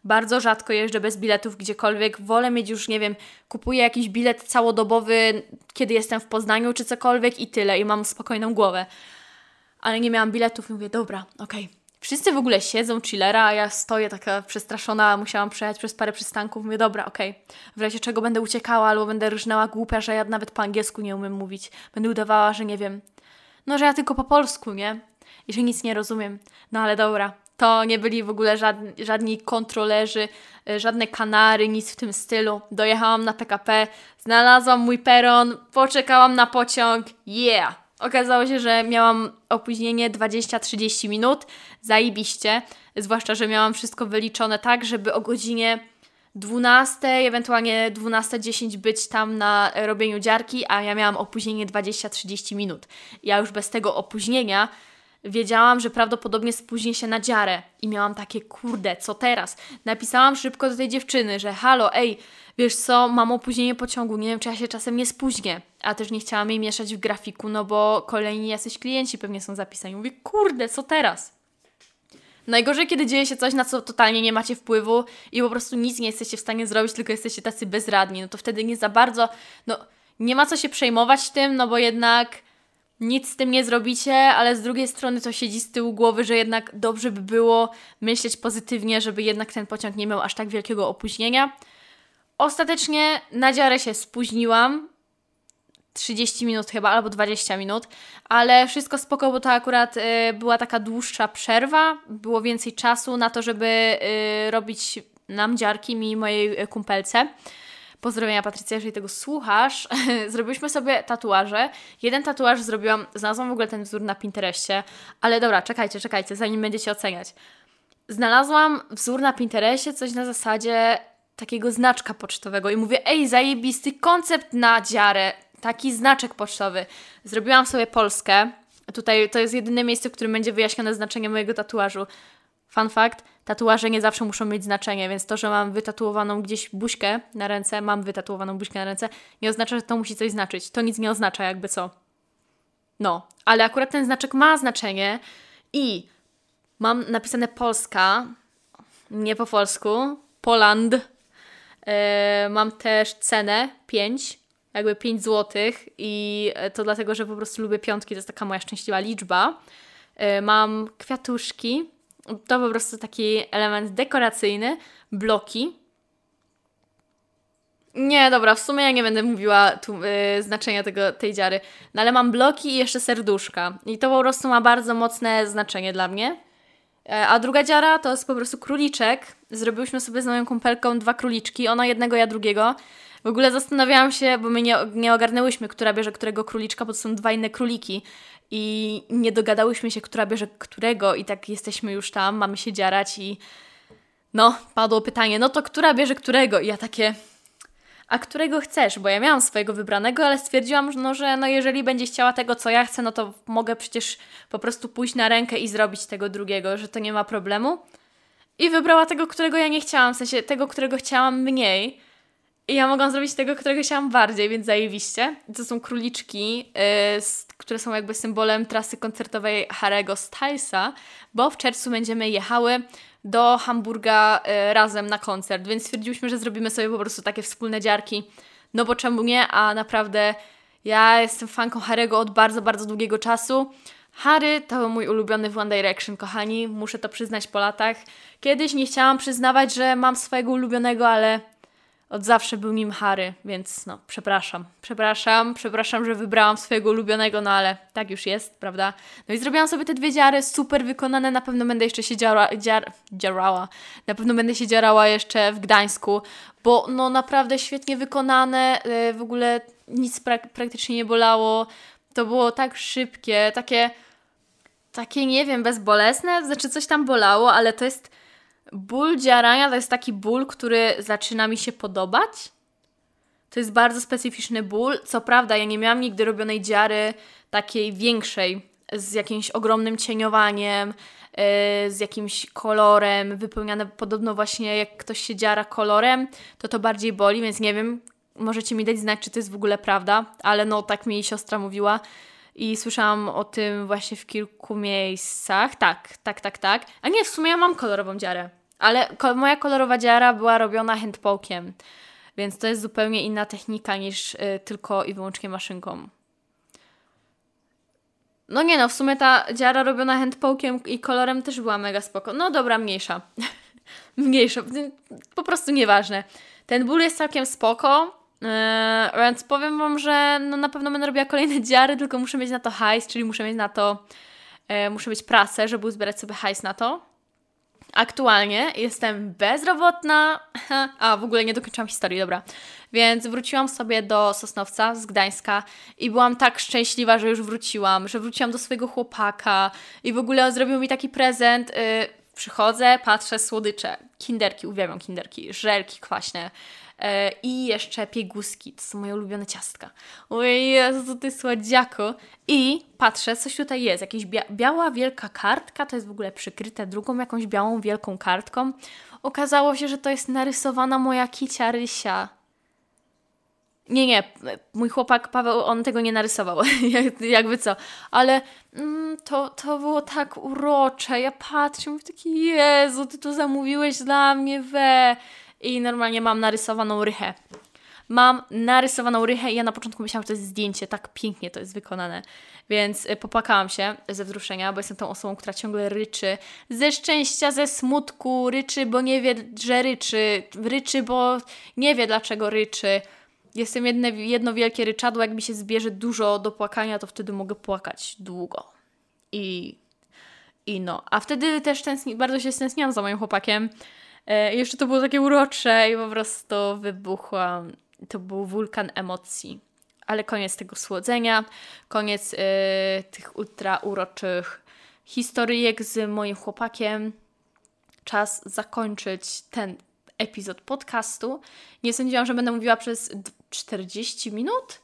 Bardzo rzadko jeżdżę bez biletów gdziekolwiek. Wolę mieć już, nie wiem, kupuję jakiś bilet całodobowy, kiedy jestem w Poznaniu czy cokolwiek i tyle. I mam spokojną głowę. Ale nie miałam biletów i mówię, dobra, okej. Okay. Wszyscy w ogóle siedzą, chillera, a ja stoję taka przestraszona, musiałam przejechać przez parę przystanków. Mówię, dobra, okej, okay. w razie czego będę uciekała albo będę rżnęła głupia, że ja nawet po angielsku nie umiem mówić. Będę udawała, że nie wiem, no że ja tylko po polsku, nie? I że nic nie rozumiem. No ale dobra, to nie byli w ogóle żadni, żadni kontrolerzy, e, żadne kanary, nic w tym stylu. Dojechałam na PKP, znalazłam mój peron, poczekałam na pociąg, yeah! Okazało się, że miałam opóźnienie 20-30 minut, zajebiście, zwłaszcza, że miałam wszystko wyliczone tak, żeby o godzinie 12, ewentualnie 12.10 być tam na robieniu dziarki, a ja miałam opóźnienie 20-30 minut. Ja już bez tego opóźnienia wiedziałam, że prawdopodobnie spóźnię się na dziarę i miałam takie, kurde, co teraz? Napisałam szybko do tej dziewczyny, że halo, ej, wiesz co, mam opóźnienie pociągu, nie wiem, czy ja się czasem nie spóźnię. A też nie chciałam jej mieszać w grafiku, no bo kolejni jacyś klienci pewnie są zapisani. Mówię, kurde, co teraz? Najgorzej, kiedy dzieje się coś, na co totalnie nie macie wpływu i po prostu nic nie jesteście w stanie zrobić, tylko jesteście tacy bezradni, no to wtedy nie za bardzo, no nie ma co się przejmować tym, no bo jednak nic z tym nie zrobicie, ale z drugiej strony to siedzi z tyłu głowy, że jednak dobrze by było myśleć pozytywnie, żeby jednak ten pociąg nie miał aż tak wielkiego opóźnienia. Ostatecznie na dziarę się spóźniłam, 30 minut chyba, albo 20 minut, ale wszystko spoko, bo to akurat y, była taka dłuższa przerwa, było więcej czasu na to, żeby y, robić nam dziarki, mi i mojej kumpelce. Pozdrowienia Patrycja, jeżeli tego słuchasz. Zrobiliśmy sobie tatuaże. Jeden tatuaż zrobiłam, znalazłam w ogóle ten wzór na Pinterestie, ale dobra, czekajcie, czekajcie, zanim będziecie oceniać. Znalazłam wzór na Pinterestie, coś na zasadzie takiego znaczka pocztowego i mówię, ej, zajebisty koncept na dziarę, taki znaczek pocztowy. Zrobiłam sobie Polskę. Tutaj to jest jedyne miejsce, w którym będzie wyjaśnione znaczenie mojego tatuażu. Fun fact, tatuaże nie zawsze muszą mieć znaczenie, więc to, że mam wytatuowaną gdzieś buźkę na ręce, mam wytatuowaną buźkę na ręce, nie oznacza, że to musi coś znaczyć. To nic nie oznacza, jakby co. No, ale akurat ten znaczek ma znaczenie i mam napisane Polska, nie po polsku, Poland. E, mam też cenę 5, jakby 5 zł i to dlatego, że po prostu lubię piątki, to jest taka moja szczęśliwa liczba. E, mam kwiatuszki, to po prostu taki element dekoracyjny, bloki. Nie, dobra, w sumie ja nie będę mówiła tu, yy, znaczenia tego, tej dziary, no ale mam bloki i jeszcze serduszka. I to po prostu ma bardzo mocne znaczenie dla mnie. E, a druga dziara to jest po prostu króliczek. Zrobiłyśmy sobie z moją kumpelką dwa króliczki, ona jednego, ja drugiego. W ogóle zastanawiałam się, bo my nie, nie ogarnęłyśmy, która bierze którego króliczka, bo to są dwa inne króliki. I nie dogadałyśmy się, która bierze którego, i tak jesteśmy już tam, mamy się dziarać i no, padło pytanie, no to która bierze którego? I ja takie, a którego chcesz? Bo ja miałam swojego wybranego, ale stwierdziłam, no, że no, jeżeli będzie chciała tego, co ja chcę, no to mogę przecież po prostu pójść na rękę i zrobić tego drugiego, że to nie ma problemu. I wybrała tego, którego ja nie chciałam, w sensie tego, którego chciałam mniej. I ja mogłam zrobić tego, którego chciałam bardziej, więc zajebiście. To są króliczki, yy, które są jakby symbolem trasy koncertowej Harego Stylesa, bo w czerwcu będziemy jechały do Hamburga y, razem na koncert, więc stwierdziłyśmy, że zrobimy sobie po prostu takie wspólne dziarki. No bo czemu nie? A naprawdę ja jestem fanką Harego od bardzo, bardzo długiego czasu. Harry to mój ulubiony w One Direction, kochani, muszę to przyznać po latach. Kiedyś nie chciałam przyznawać, że mam swojego ulubionego, ale od zawsze był nim Harry, więc no, przepraszam. Przepraszam, przepraszam, że wybrałam swojego ulubionego, no ale tak już jest, prawda? No i zrobiłam sobie te dwie dziary, super wykonane, na pewno będę jeszcze się dziara, dziar, dziarała, na pewno będę się dziarała jeszcze w Gdańsku, bo no naprawdę świetnie wykonane, yy, w ogóle nic prak praktycznie nie bolało, to było tak szybkie, takie, takie nie wiem, bezbolesne, znaczy coś tam bolało, ale to jest Ból dziarania to jest taki ból, który zaczyna mi się podobać. To jest bardzo specyficzny ból. Co prawda, ja nie miałam nigdy robionej dziary takiej większej, z jakimś ogromnym cieniowaniem, yy, z jakimś kolorem, wypełniane podobno właśnie jak ktoś się dziara kolorem, to to bardziej boli, więc nie wiem, możecie mi dać znać, czy to jest w ogóle prawda, ale no tak mi siostra mówiła i słyszałam o tym właśnie w kilku miejscach. Tak, tak, tak, tak. A nie, w sumie ja mam kolorową dziarę. Ale ko moja kolorowa dziara była robiona handpokiem, więc to jest zupełnie inna technika niż y, tylko i wyłącznie maszynką. No nie no, w sumie ta dziara robiona handpokiem i kolorem też była mega spoko. No dobra, mniejsza. mniejsza, po prostu nieważne. Ten ból jest całkiem spoko, yy, więc powiem Wam, że no na pewno będę robiła kolejne dziary, tylko muszę mieć na to hajs, czyli muszę mieć na to, yy, muszę mieć pracę, żeby uzbierać sobie hajs na to. Aktualnie jestem bezrobotna, a w ogóle nie dokończyłam historii, dobra. Więc wróciłam sobie do Sosnowca z Gdańska i byłam tak szczęśliwa, że już wróciłam, że wróciłam do swojego chłopaka i w ogóle zrobił mi taki prezent. Yy, przychodzę, patrzę, słodycze, kinderki, uwielbiam kinderki, żelki kwaśne, I jeszcze pieguski, to są moje ulubione ciastka. Oj Jezu, ty słodziaku. I patrzę, coś tutaj jest, jakaś bia biała wielka kartka, to jest w ogóle przykryte drugą jakąś białą wielką kartką. Okazało się, że to jest narysowana moja kicia Rysia. Nie, nie, mój chłopak Paweł, on tego nie narysował, jakby co, ale mm, to, to było tak urocze, ja patrzę, mówię taki, Jezu, ty to zamówiłeś dla mnie, we i normalnie mam narysowaną rychę. Mam narysowaną rychę i ja na początku myślałam, że to jest zdjęcie, tak pięknie to jest wykonane. Więc y, popłakałam się ze wzruszenia, bo jestem tą osobą, która ciągle ryczy. Ze szczęścia, ze smutku, ryczy, bo nie wie, że ryczy. Ryczy, bo nie wie, dlaczego ryczy. Jestem jedne, jedno wielkie ryczadło, jak mi się zbierze dużo do płakania, to wtedy mogę płakać długo. I, i no. A wtedy też tęskni, bardzo się stęskniłam za moim chłopakiem, I jeszcze to było takie urocze i po prostu wybuchłam. To był wulkan emocji. Ale koniec tego słodzenia, koniec yy, tych ultra uroczych historyjek z moim chłopakiem. Czas zakończyć ten epizod podcastu. Nie sądziłam, że będę mówiła przez 40 minut.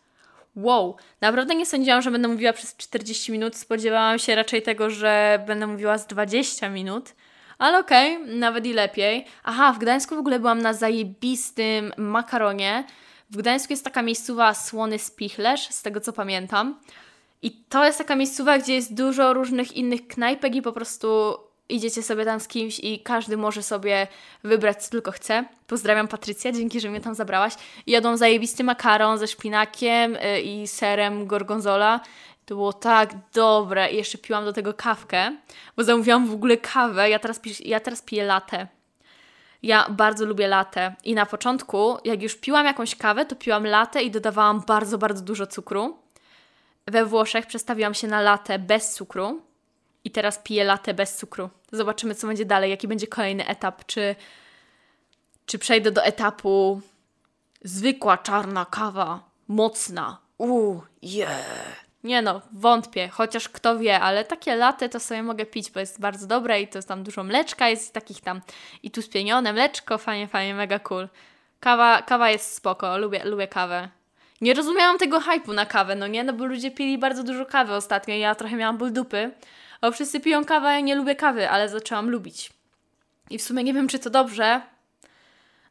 Wow, naprawdę nie sądziłam, że będę mówiła przez 40 minut. Spodziewałam się raczej tego, że będę mówiła z 20 minut. Ale okej, okay, nawet i lepiej. Aha, w Gdańsku w ogóle byłam na zajebistym makaronie. W Gdańsku jest taka miejscowa Słony Spichlerz, z tego co pamiętam. I to jest taka miejscowa, gdzie jest dużo różnych innych knajpek i po prostu idziecie sobie tam z kimś i każdy może sobie wybrać, co tylko chce. Pozdrawiam Patrycja, dzięki, że mnie tam zabrałaś. Jadą zajebisty makaron ze szpinakiem y, i serem gorgonzola. To było tak dobre. I jeszcze piłam do tego kawkę, bo zamówiłam w ogóle kawę. Ja teraz, ja teraz piję latę. Ja bardzo lubię latę i na początku, jak już piłam jakąś kawę, to piłam latę i dodawałam bardzo, bardzo dużo cukru. We Włoszech przestawiłam się na latę bez cukru i teraz piję latę bez cukru. Zobaczymy, co będzie dalej, jaki będzie kolejny etap. Czy, czy przejdę do etapu zwykła czarna kawa, mocna. Uuu, yeah. Nie no, wątpię, chociaż kto wie, ale takie latte to sobie mogę pić, bo jest bardzo dobre i to jest tam dużo mleczka, jest takich tam i tu spienione mleczko, fajnie, fajnie, mega cool. Kawa, kawa jest spoko, lubię, lubię kawę. Nie rozumiałam tego hypu na kawę, no nie, no bo ludzie pili bardzo dużo kawy ostatnio ja trochę miałam ból dupy, a wszyscy piją kawę, ja nie lubię kawy, ale zaczęłam lubić. I w sumie nie wiem, czy to dobrze,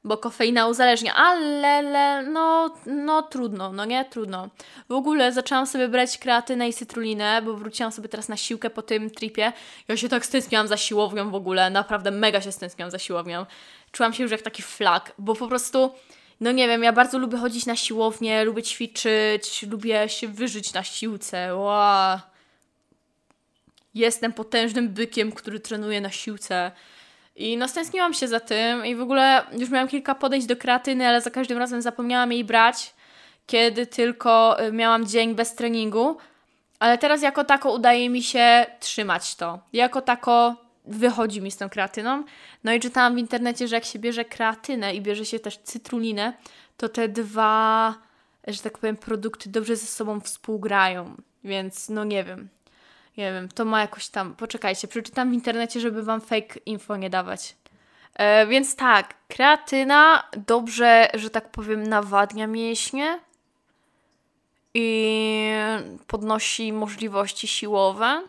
bo kofeina uzależnia, ale no, no trudno, no nie, trudno. W ogóle zaczęłam sobie brać kreatynę i cytrulinę, bo wróciłam sobie teraz na siłkę po tym tripie. Ja się tak stęskniłam za siłownią w ogóle, naprawdę mega się stęskniłam za siłownią. Czułam się już jak taki flak, bo po prostu, no nie wiem, ja bardzo lubię chodzić na siłownię, lubię ćwiczyć, lubię się wyżyć na siłce, wow. Jestem potężnym bykiem, który trenuje na siłce. I no stęskniłam się za tym i w ogóle już miałam kilka podejść do kreatyny, ale za każdym razem zapomniałam jej brać, kiedy tylko y, miałam dzień bez treningu. Ale teraz jako tako udaje mi się trzymać to. Jako tako wychodzi mi z tą kreatyną. No i czytałam w internecie, że jak się bierze kreatynę i bierze się też cytrulinę, to te dwa, że tak powiem, produkty dobrze ze sobą współgrają. Więc no nie wiem. Nie wiem, to ma jakoś tam. Poczekajcie, przeczytam w internecie, żeby wam fake info nie dawać. E, więc tak, kreatyna dobrze, że tak powiem, nawadnia mięśnie i podnosi możliwości siłowe.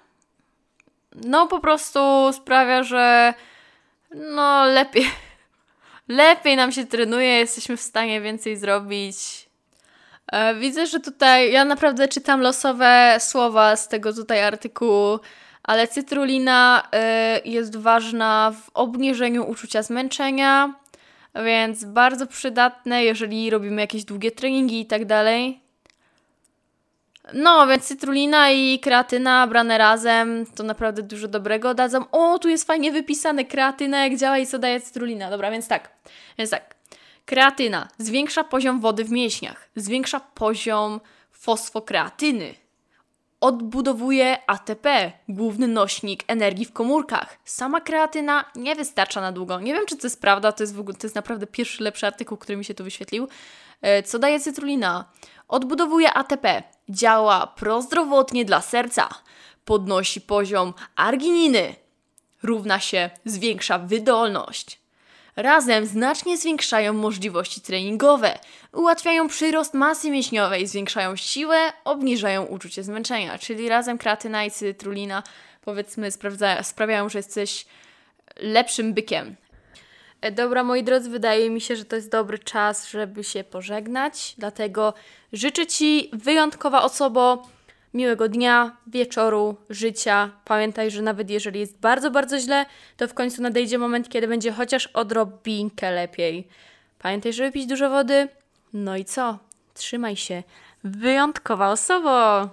No, po prostu sprawia, że no lepiej, lepiej nam się trenuje, jesteśmy w stanie więcej zrobić widzę, że tutaj ja naprawdę czytam losowe słowa z tego tutaj artykułu, ale cytrulina e, jest ważna w obniżeniu uczucia zmęczenia, więc bardzo przydatne, jeżeli robimy jakieś długie treningi i tak dalej. No, więc cytrulina i kreatyna brane razem to naprawdę dużo dobrego dadzą. O, tu jest fajnie wypisane kreatyna, jak działa i co daje cytrulina. Dobra, więc tak. Więc tak. Kreatyna zwiększa poziom wody w mięśniach, zwiększa poziom fosfokreatyny. Odbudowuje ATP, główny nośnik energii w komórkach. Sama kreatyna nie wystarcza na długo. Nie wiem, czy to jest prawda, to jest, w ogóle, to jest naprawdę pierwszy lepszy artykuł, który mi się tu wyświetlił. E, co daje cytrulina? Odbudowuje ATP, działa prozdrowotnie dla serca, podnosi poziom argininy, równa się zwiększa wydolność. Razem znacznie zwiększają możliwości treningowe, ułatwiają przyrost masy mięśniowej, zwiększają siłę, obniżają uczucie zmęczenia, czyli razem kreatyna i cytrulina powiedzmy sprawiają, że jesteś lepszym bykiem. E, dobra, moi drodzy, wydaje mi się, że to jest dobry czas, żeby się pożegnać, dlatego życzę Ci wyjątkowa osobo miłego dnia, wieczoru, życia. Pamiętaj, że nawet jeżeli jest bardzo, bardzo źle, to w końcu nadejdzie moment, kiedy będzie chociaż odrobinkę lepiej. Pamiętaj, żeby pić dużo wody. No i co? Trzymaj się. Wyjątkowa osoba!